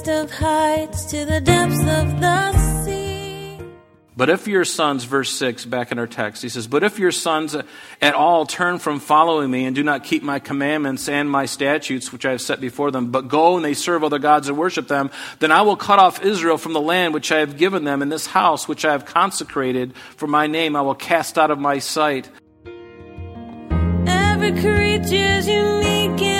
highest of heights to the depths of the sea. But if your sons, verse 6, back in our text, he says, But if your sons at all turn from following me and do not keep my commandments and my statutes, which I have set before them, but go and they serve other gods and worship them, then I will cut off Israel from the land which I have given them, and this house which I have consecrated for my name I will cast out of my sight. Every creature's unique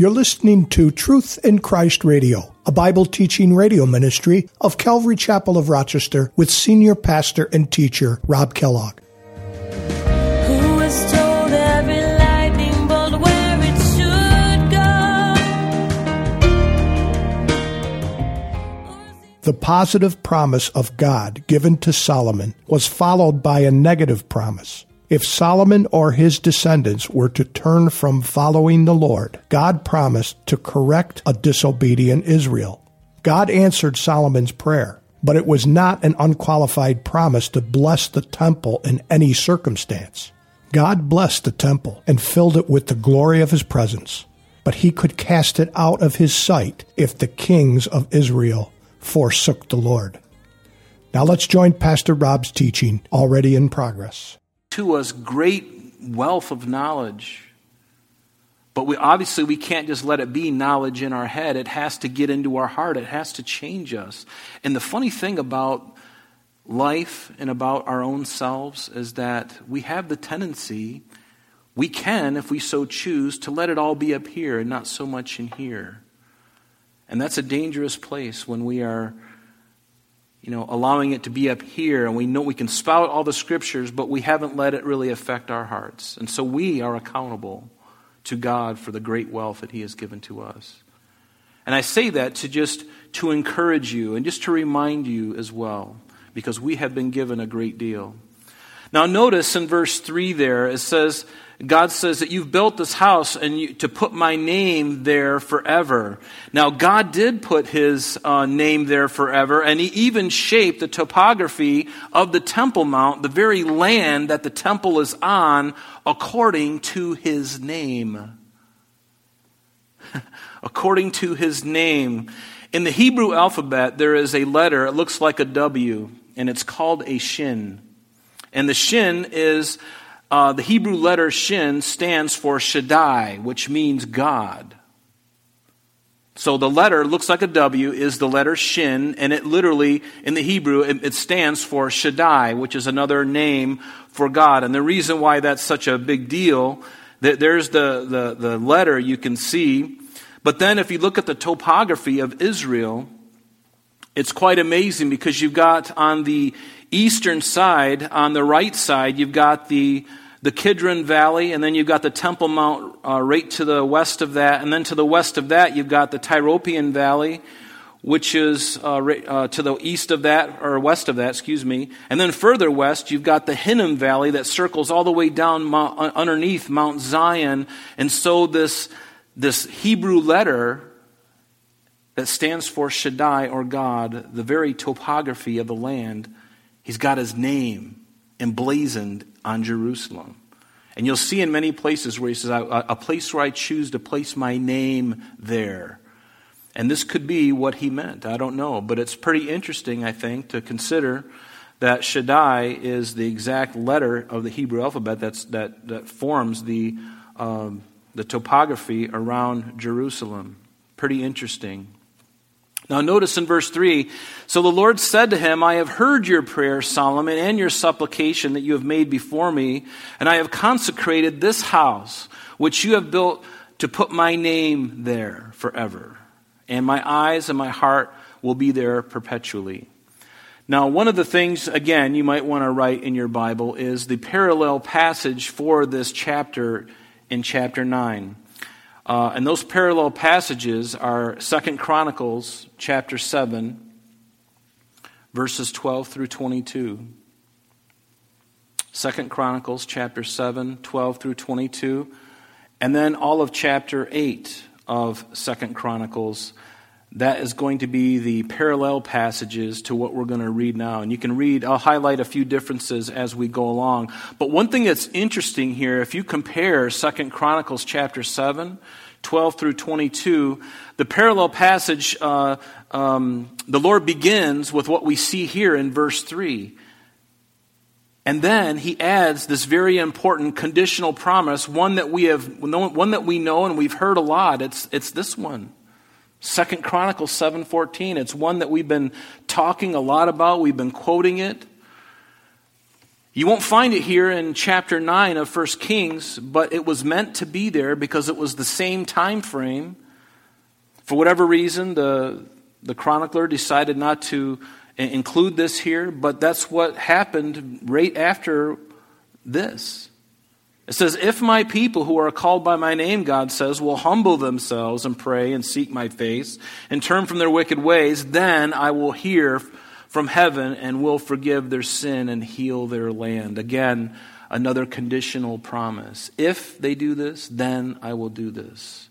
You're listening to Truth in Christ Radio, a Bible teaching radio ministry of Calvary Chapel of Rochester with senior pastor and teacher Rob Kellogg. Who was told every lightning bolt where it should go? The positive promise of God given to Solomon was followed by a negative promise. If Solomon or his descendants were to turn from following the Lord, God promised to correct a disobedient Israel. God answered Solomon's prayer, but it was not an unqualified promise to bless the temple in any circumstance. God blessed the temple and filled it with the glory of his presence, but he could cast it out of his sight if the kings of Israel forsook the Lord. Now let's join Pastor Rob's teaching already in progress. To us, great wealth of knowledge. But we obviously we can't just let it be knowledge in our head. It has to get into our heart. It has to change us. And the funny thing about life and about our own selves is that we have the tendency, we can, if we so choose, to let it all be up here and not so much in here. And that's a dangerous place when we are, you know, allowing it to be up here and we know we can spout all the scriptures, but we haven't let it really affect our hearts. And so we are accountable to God for the great wealth that He has given to us. And I say that to just to encourage you and just to remind you as well, because we have been given a great deal. Now, notice in verse 3 there, it says, God says that you've built this house and you, to put my name there forever. Now, God did put his uh, name there forever, and he even shaped the topography of the Temple Mount, the very land that the temple is on, according to his name. according to his name. In the Hebrew alphabet, there is a letter, it looks like a W, and it's called a shin. And the shin is uh, the Hebrew letter shin stands for Shaddai, which means God. So the letter looks like a W, is the letter shin, and it literally, in the Hebrew, it, it stands for Shaddai, which is another name for God. And the reason why that's such a big deal, that there's the, the, the letter you can see. But then if you look at the topography of Israel, it's quite amazing because you've got on the eastern side, on the right side, you've got the, the Kidron Valley, and then you've got the Temple Mount uh, right to the west of that, and then to the west of that, you've got the Tyropoeon Valley, which is uh, right, uh, to the east of that, or west of that, excuse me. And then further west, you've got the Hinnom Valley that circles all the way down Mount, underneath Mount Zion. And so this, this Hebrew letter that stands for Shaddai or God, the very topography of the land, he's got his name emblazoned on Jerusalem. And you'll see in many places where he says, A place where I choose to place my name there. And this could be what he meant. I don't know. But it's pretty interesting, I think, to consider that Shaddai is the exact letter of the Hebrew alphabet that's, that, that forms the, um, the topography around Jerusalem. Pretty interesting. Now, notice in verse 3 So the Lord said to him, I have heard your prayer, Solomon, and your supplication that you have made before me, and I have consecrated this house, which you have built to put my name there forever. And my eyes and my heart will be there perpetually. Now, one of the things, again, you might want to write in your Bible is the parallel passage for this chapter in chapter 9. Uh, and those parallel passages are Second Chronicles chapter 7, verses 12 through 22. Second Chronicles chapter 7, 12 through 22. And then all of chapter 8 of Second Chronicles that is going to be the parallel passages to what we're going to read now. And you can read, I'll highlight a few differences as we go along. But one thing that's interesting here, if you compare Second Chronicles chapter 7, 12 through 22, the parallel passage, uh, um, the Lord begins with what we see here in verse 3. And then he adds this very important conditional promise, one that we have, one that we know and we've heard a lot. It's, it's this one. Second Chronicles 7:14. It's one that we've been talking a lot about. We've been quoting it. You won't find it here in chapter 9 of 1 Kings, but it was meant to be there because it was the same time frame. For whatever reason, the, the chronicler decided not to include this here, but that's what happened right after this. It says, If my people who are called by my name, God says, will humble themselves and pray and seek my face and turn from their wicked ways, then I will hear from heaven and will forgive their sin and heal their land. Again, another conditional promise. If they do this, then I will do this.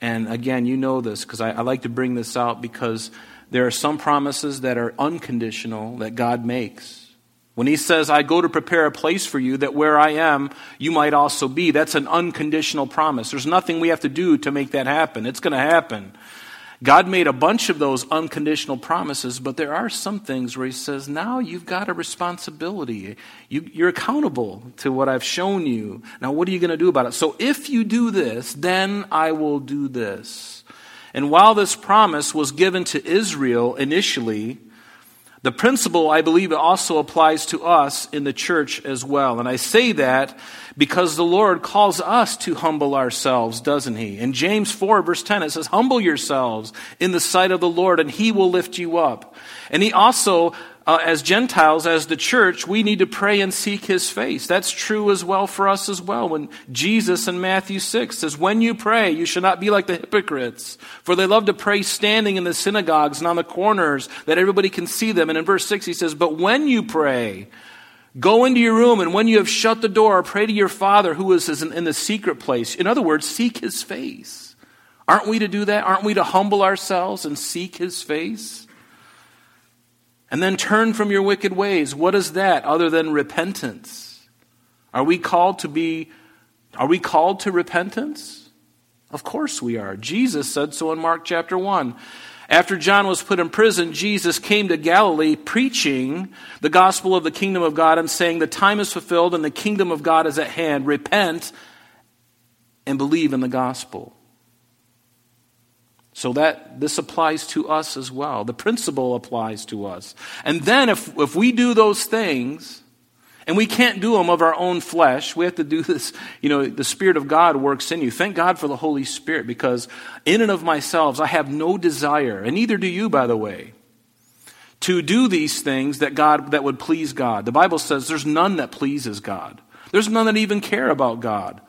And again, you know this because I, I like to bring this out because there are some promises that are unconditional that God makes. When he says, I go to prepare a place for you, that where I am, you might also be, that's an unconditional promise. There's nothing we have to do to make that happen. It's going to happen. God made a bunch of those unconditional promises, but there are some things where he says, now you've got a responsibility. You, are accountable to what I've shown you. Now, what are you going to do about it? So if you do this, then I will do this. And while this promise was given to Israel initially, the principle, I believe, also applies to us in the church as well. And I say that because the Lord calls us to humble ourselves, doesn't He? In James 4, verse 10, it says, Humble yourselves in the sight of the Lord, and He will lift you up. And He also uh, as Gentiles, as the church, we need to pray and seek his face. That's true as well for us as well. When Jesus in Matthew 6 says, When you pray, you should not be like the hypocrites, for they love to pray standing in the synagogues and on the corners that everybody can see them. And in verse 6 he says, But when you pray, go into your room, and when you have shut the door, pray to your Father who is in the secret place. In other words, seek his face. Aren't we to do that? Aren't we to humble ourselves and seek his face? And then turn from your wicked ways. What is that other than repentance? Are we called to be, are we called to repentance? Of course we are. Jesus said so in Mark chapter 1. After John was put in prison, Jesus came to Galilee preaching the gospel of the kingdom of God and saying, The time is fulfilled and the kingdom of God is at hand. Repent and believe in the gospel. So that this applies to us as well. The principle applies to us. And then if, if we do those things, and we can't do them of our own flesh, we have to do this, you know, the Spirit of God works in you. Thank God for the Holy Spirit because in and of myself, I have no desire, and neither do you, by the way, to do these things that God, that would please God. The Bible says there's none that pleases God. There's none that even care about God.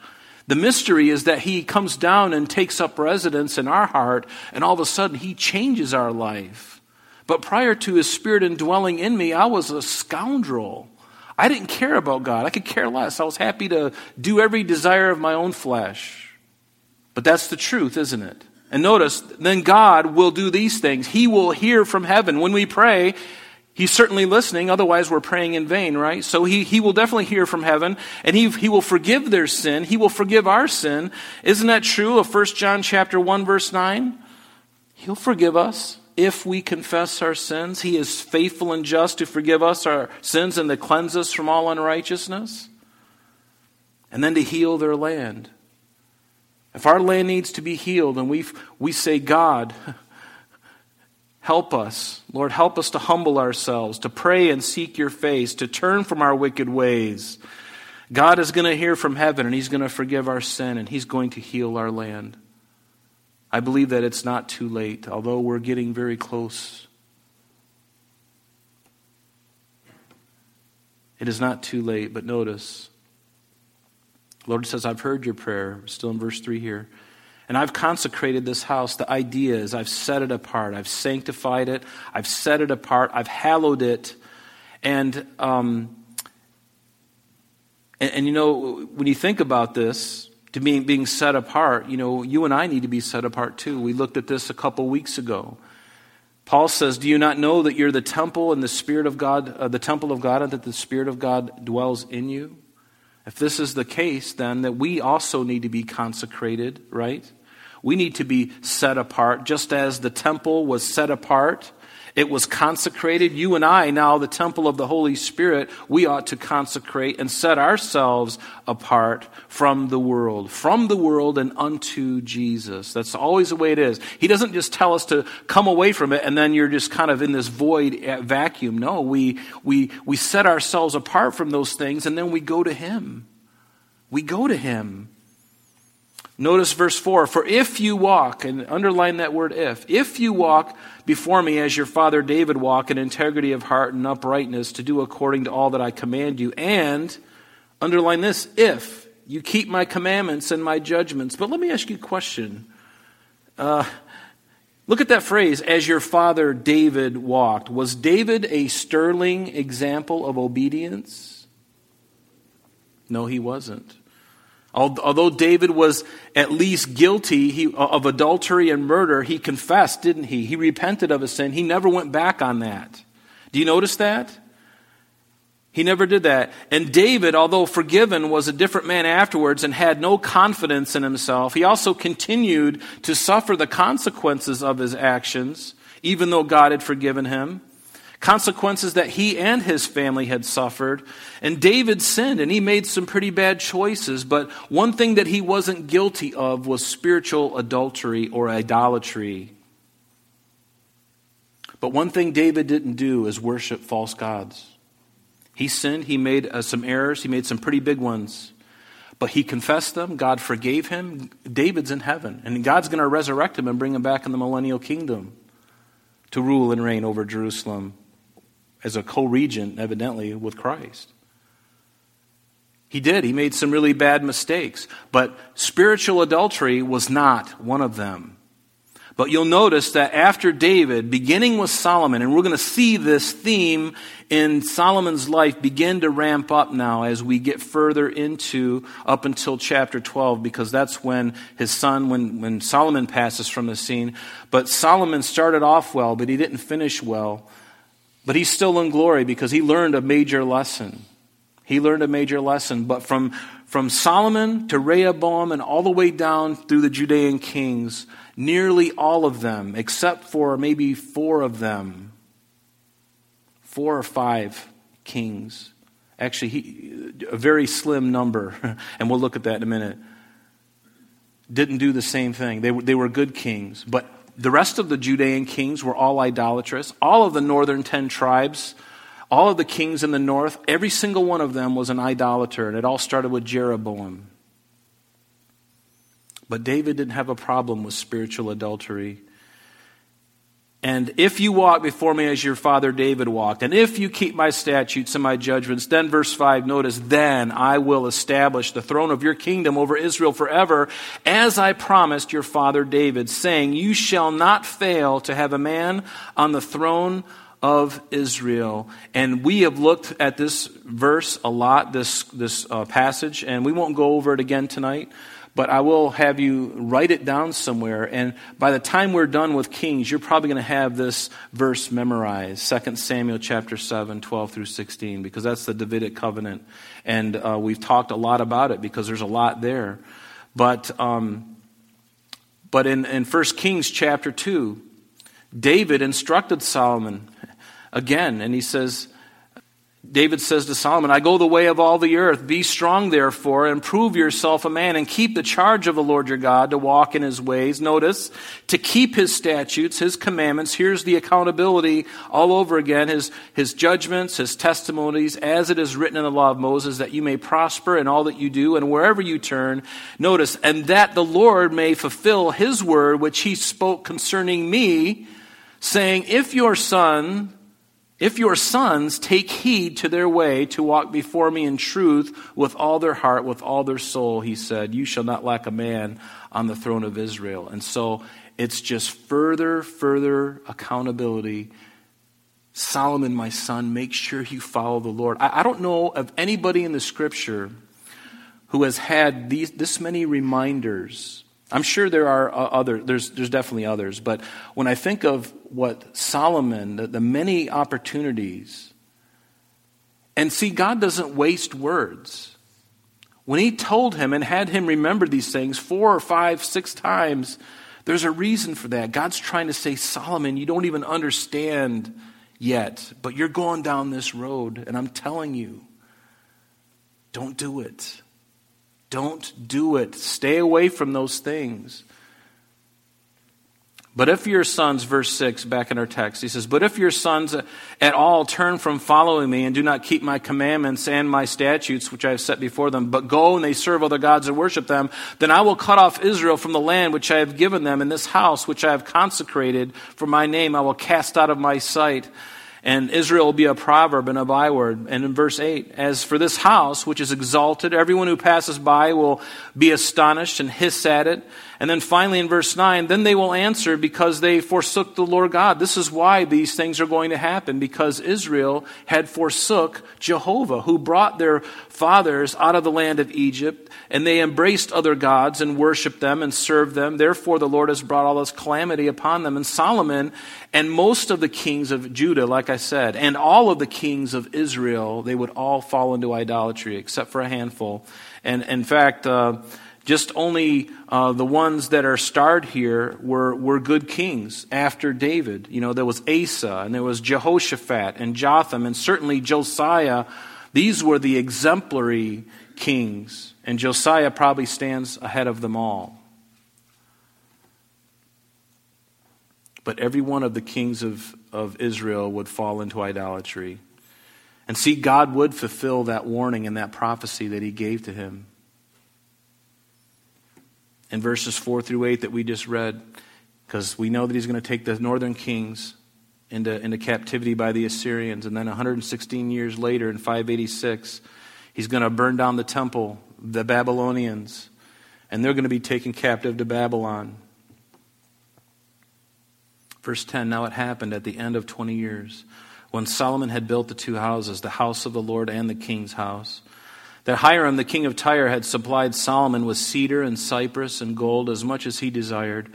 The mystery is that he comes down and takes up residence in our heart, and all of a sudden he changes our life. But prior to his spirit indwelling in me, I was a scoundrel. I didn't care about God. I could care less. I was happy to do every desire of my own flesh. But that's the truth, isn't it? And notice, then God will do these things. He will hear from heaven. When we pray, He's certainly listening, otherwise we're praying in vain, right? So he, he will definitely hear from heaven, and he, he will forgive their sin. He will forgive our sin. Isn't that true of 1 John chapter 1, verse 9? He'll forgive us if we confess our sins. He is faithful and just to forgive us our sins and to cleanse us from all unrighteousness. And then to heal their land. If our land needs to be healed and we we say, God, Help us. Lord, help us to humble ourselves, to pray and seek your face, to turn from our wicked ways. God is going to hear from heaven and he's going to forgive our sin and he's going to heal our land. I believe that it's not too late, although we're getting very close. It is not too late, but notice. Lord says, I've heard your prayer. still in verse 3 here. And I've consecrated this house. The idea is I've set it apart. I've sanctified it. I've set it apart. I've hallowed it. And, um, and, and, you know, when you think about this, to being, being set apart, you know, you and I need to be set apart too. We looked at this a couple weeks ago. Paul says, Do you not know that you're the temple and the Spirit of God, uh, the temple of God, and that the Spirit of God dwells in you? If this is the case, then that we also need to be consecrated, right? We need to be set apart, just as the temple was set apart it was consecrated. You and I, now the temple of the Holy Spirit, we ought to consecrate and set ourselves apart from the world, from the world and unto Jesus. That's always the way it is. He doesn't just tell us to come away from it and then you're just kind of in this void vacuum. No, we, we, we set ourselves apart from those things and then we go to Him. We go to Him. Notice verse 4 For if you walk, and underline that word if, if you walk before me as your father David walked in integrity of heart and uprightness to do according to all that I command you, and underline this, if you keep my commandments and my judgments. But let me ask you a question. Uh, look at that phrase, as your father David walked. Was David a sterling example of obedience? No, he wasn't. Although David was at least guilty of adultery and murder, he confessed, didn't he? He repented of his sin. He never went back on that. Do you notice that? He never did that. And David, although forgiven, was a different man afterwards and had no confidence in himself. He also continued to suffer the consequences of his actions, even though God had forgiven him consequences that he and his family had suffered. And David sinned and he made some pretty bad choices, but one thing that he wasn't guilty of was spiritual adultery or idolatry. But one thing David didn't do is worship false gods. He sinned, he made uh, some errors, he made some pretty big ones. But he confessed them, God forgave him. David's in heaven, and God's going to resurrect him and bring him back in the millennial kingdom to rule and reign over Jerusalem as a co regent, evidently, with Christ. He did. He made some really bad mistakes. But spiritual adultery was not one of them. But you'll notice that after David, beginning with Solomon, and we're going to see this theme in Solomon's life begin to ramp up now as we get further into up until chapter 12, because that's when his son, when, when Solomon passes from the scene. But Solomon started off well, but he didn't finish well. But he's still in glory because he learned a major lesson. He learned a major lesson. But from, from Solomon to Rehoboam and all the way down through the Judean kings, nearly all of them, except for maybe four of them, four or five kings, actually, he, a very slim number, and we'll look at that in a minute, didn't do the same thing. They, they were good kings. But the rest of the Judean kings were all idolatrous. All of the northern ten tribes, all of the kings in the north, every single one of them was an idolater. And it all started with Jeroboam. But David didn't have a problem with spiritual adultery. And if you walk before me as your father David walked, and if you keep my statutes and my judgments, then verse 5, notice, then I will establish the throne of your kingdom over Israel forever, as I promised your father David, saying, You shall not fail to have a man on the throne of Israel. And we have looked at this verse a lot, this, this uh, passage, and we won't go over it again tonight but I will have you write it down somewhere. And by the time we're done with Kings, you're probably going to have this verse memorized 2 Samuel chapter 7, 12 through 16, because that's the Davidic covenant. And uh, we've talked a lot about it because there's a lot there. But, um, but in, in 1 Kings chapter 2, David instructed Solomon again, and he says, David says to Solomon, I go the way of all the earth. Be strong, therefore, and prove yourself a man, and keep the charge of the Lord your God to walk in his ways. Notice, to keep his statutes, his commandments. Here's the accountability all over again his, his judgments, his testimonies, as it is written in the law of Moses, that you may prosper in all that you do and wherever you turn. Notice, and that the Lord may fulfill his word, which he spoke concerning me, saying, If your son, If your sons take heed to their way to walk before me in truth with all their heart, with all their soul, he said, you shall not lack a man on the throne of Israel. And so it's just further, further accountability. Solomon, my son, make sure you follow the Lord. I, I don't know of anybody in the scripture who has had these, this many reminders. I'm sure there are uh, other, there's, there's definitely others, but when I think of what Solomon, the, the many opportunities, and see, God doesn't waste words. When he told him and had him remember these things four or five, six times, there's a reason for that. God's trying to say, Solomon, you don't even understand yet, but you're going down this road, and I'm telling you, don't do it. Don't do it. Stay away from those things. But if your sons, verse 6, back in our text, he says, But if your sons at all turn from following me and do not keep my commandments and my statutes, which I have set before them, but go and they serve other gods and worship them, then I will cut off Israel from the land which I have given them, and this house which I have consecrated for my name I will cast out of my sight and Israel will be a proverb and a byword. And in verse 8, as for this house, which is exalted, everyone who passes by will be astonished and hiss at it. And then finally in verse 9, then they will answer because they forsook the Lord God. This is why these things are going to happen, because Israel had forsook Jehovah, who brought their fathers out of the land of Egypt, and they embraced other gods and worshiped them and served them. Therefore, the Lord has brought all this calamity upon them. And Solomon and most of the kings of Judah, like I said, and all of the kings of Israel, they would all fall into idolatry, except for a handful. And in fact, uh, just only uh, the ones that are starred here were, were good kings after David. You know, there was Asa, and there was Jehoshaphat, and Jotham, and certainly Josiah. These were the exemplary kings, and Josiah probably stands ahead of them all. But every one of the kings of, of Israel would fall into idolatry. And see, God would fulfill that warning and that prophecy that he gave to him in verses 4 through 8 that we just read, because we know that he's going to take the northern kings into, into captivity by the Assyrians. And then 116 years later, in 586, he's going to burn down the temple, the Babylonians, and they're going to be taken captive to Babylon. Verse 10 Now it happened at the end of 20 years, when Solomon had built the two houses, the house of the Lord and the king's house that Hiram, the king of Tyre, had supplied Solomon with cedar and cypress and gold as much as he desired.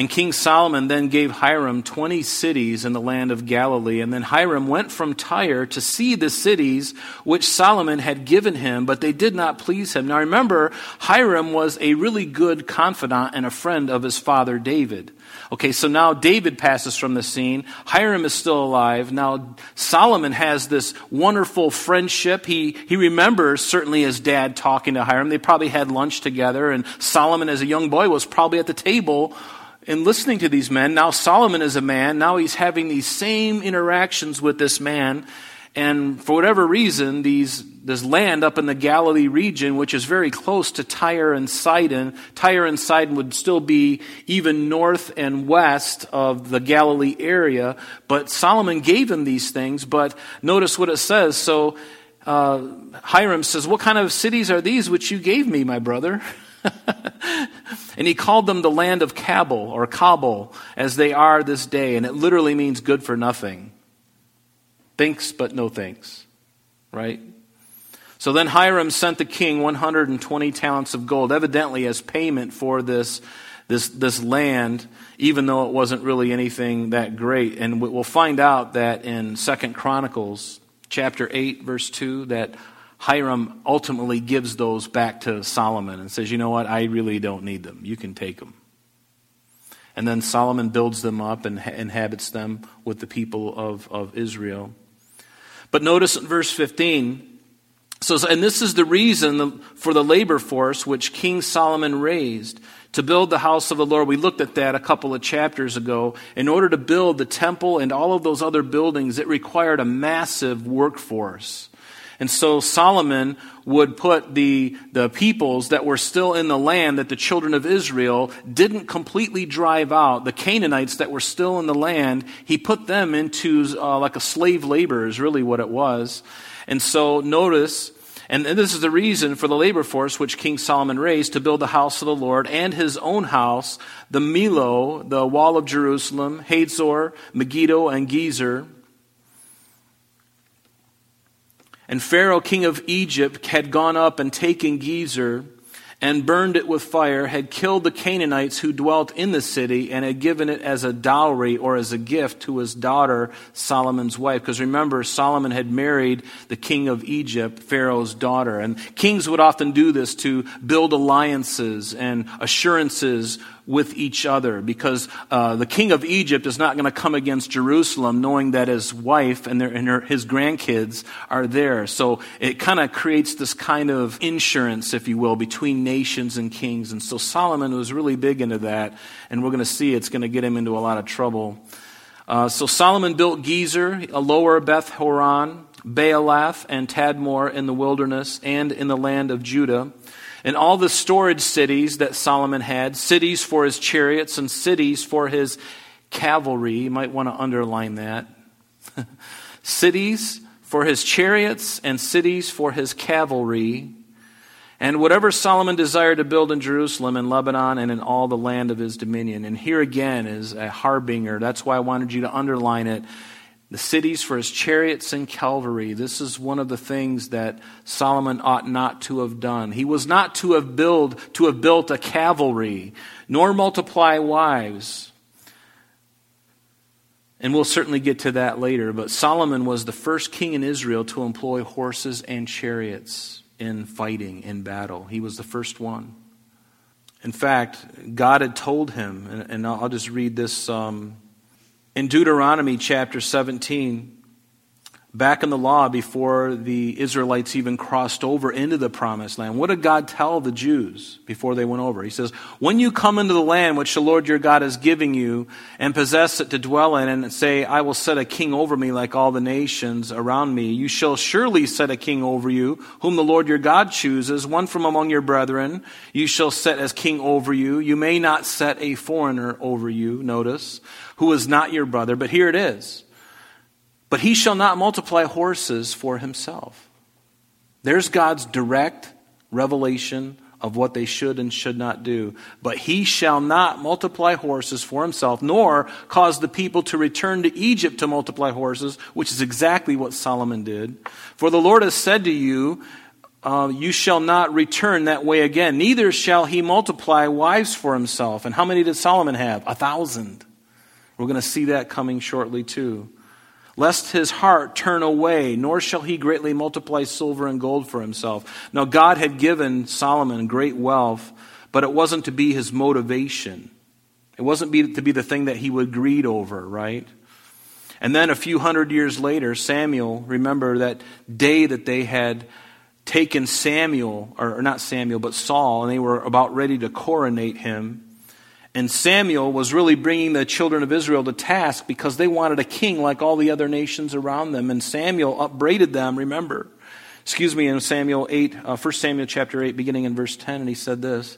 And King Solomon then gave Hiram 20 cities in the land of Galilee. And then Hiram went from Tyre to see the cities which Solomon had given him, but they did not please him. Now remember, Hiram was a really good confidant and a friend of his father David. Okay, so now David passes from the scene. Hiram is still alive. Now Solomon has this wonderful friendship. He, he remembers certainly his dad talking to Hiram. They probably had lunch together, and Solomon, as a young boy, was probably at the table and listening to these men. Now Solomon is a man. Now he's having these same interactions with this man. And for whatever reason, these, this land up in the Galilee region, which is very close to Tyre and Sidon, Tyre and Sidon would still be even north and west of the Galilee area. But Solomon gave him these things. But notice what it says. So uh, Hiram says, What kind of cities are these which you gave me, my brother? and he called them the land of Cabul or Kabul, as they are this day. And it literally means good for nothing. Thanks, but no thanks. Right? So then Hiram sent the king 120 talents of gold, evidently as payment for this, this, this land, even though it wasn't really anything that great. And we'll find out that in Second Chronicles chapter 8, verse 2, that Hiram ultimately gives those back to Solomon and says, You know what? I really don't need them. You can take them. And then Solomon builds them up and inhabits them with the people of, of Israel. But notice in verse 15, so, and this is the reason for the labor force which King Solomon raised to build the house of the Lord. We looked at that a couple of chapters ago. In order to build the temple and all of those other buildings, it required a massive workforce. And so Solomon would put the, the peoples that were still in the land that the children of Israel didn't completely drive out, the Canaanites that were still in the land, he put them into uh, like a slave labor, is really what it was. And so notice, and this is the reason for the labor force which King Solomon raised to build the house of the Lord and his own house, the Millo, the wall of Jerusalem, Hazor, Megiddo, and Gezer And Pharaoh, king of Egypt, had gone up and taken Gezer and burned it with fire, had killed the Canaanites who dwelt in the city, and had given it as a dowry or as a gift to his daughter, Solomon's wife. Because remember, Solomon had married the king of Egypt, Pharaoh's daughter. And kings would often do this to build alliances and assurances with each other because uh, the king of Egypt is not going to come against Jerusalem knowing that his wife and, their, and her, his grandkids are there. So it kind of creates this kind of insurance, if you will, between nations and kings. And so Solomon was really big into that, and we're going to see it's going to get him into a lot of trouble. Uh, so Solomon built Gezer, a lower Beth Horon, Baalath, and Tadmor in the wilderness and in the land of Judah and all the storage cities that Solomon had, cities for his chariots and cities for his cavalry. You might want to underline that. cities for his chariots and cities for his cavalry. And whatever Solomon desired to build in Jerusalem and Lebanon and in all the land of his dominion. And here again is a harbinger. That's why I wanted you to underline it the cities for his chariots and cavalry. This is one of the things that Solomon ought not to have done. He was not to have build to have built a cavalry, nor multiply wives. And we'll certainly get to that later, but Solomon was the first king in Israel to employ horses and chariots in fighting, in battle. He was the first one. In fact, God had told him, and, I'll just read this um, in Deuteronomy chapter 17, back in the law before the Israelites even crossed over into the promised land, what did God tell the Jews before they went over? He says, When you come into the land which the Lord your God is giving you and possess it to dwell in and say, I will set a king over me like all the nations around me, you shall surely set a king over you, whom the Lord your God chooses, one from among your brethren, you shall set as king over you. You may not set a foreigner over you, notice who is not your brother, but here it is. But he shall not multiply horses for himself. There's God's direct revelation of what they should and should not do. But he shall not multiply horses for himself, nor cause the people to return to Egypt to multiply horses, which is exactly what Solomon did. For the Lord has said to you, uh, You shall not return that way again, neither shall he multiply wives for himself. And how many did Solomon have? A thousand. We're going to see that coming shortly too. Lest his heart turn away, nor shall he greatly multiply silver and gold for himself. Now, God had given Solomon great wealth, but it wasn't to be his motivation. It wasn't be, to be the thing that he would greed over, right? And then a few hundred years later, Samuel, remember that day that they had taken Samuel, or not Samuel, but Saul, and they were about ready to coronate him. And Samuel was really bringing the children of Israel to task because they wanted a king like all the other nations around them. And Samuel upbraided them, remember. Excuse me, in Samuel 8, uh, 1 Samuel chapter 8, beginning in verse 10, and he said this.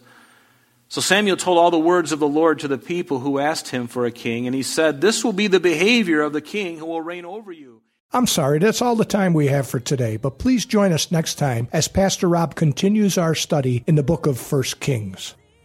So Samuel told all the words of the Lord to the people who asked him for a king, and he said, This will be the behavior of the king who will reign over you. I'm sorry, that's all the time we have for today, but please join us next time as Pastor Rob continues our study in the book of 1 Kings.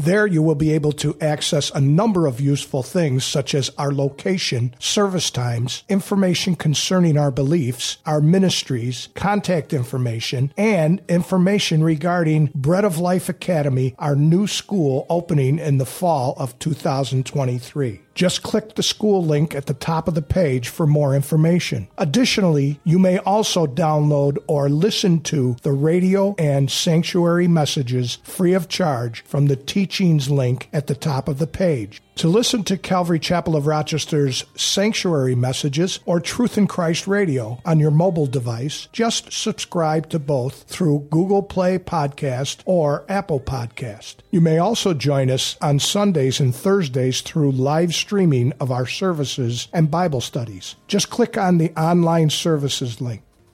There you will be able to access a number of useful things such as our location, service times, information concerning our beliefs, our ministries, contact information, and information regarding Bread of Life Academy, our new school opening in the fall of 2023. Just click the school link at the top of the page for more information. Additionally, you may also download or listen to the radio and sanctuary messages free of charge from the teachings link at the top of the page. To listen to Calvary Chapel of Rochester's sanctuary messages or Truth in Christ Radio on your mobile device, just subscribe to both through Google Play Podcast or Apple Podcast. You may also join us on Sundays and Thursdays through live streaming of our services and Bible studies. Just click on the online services link.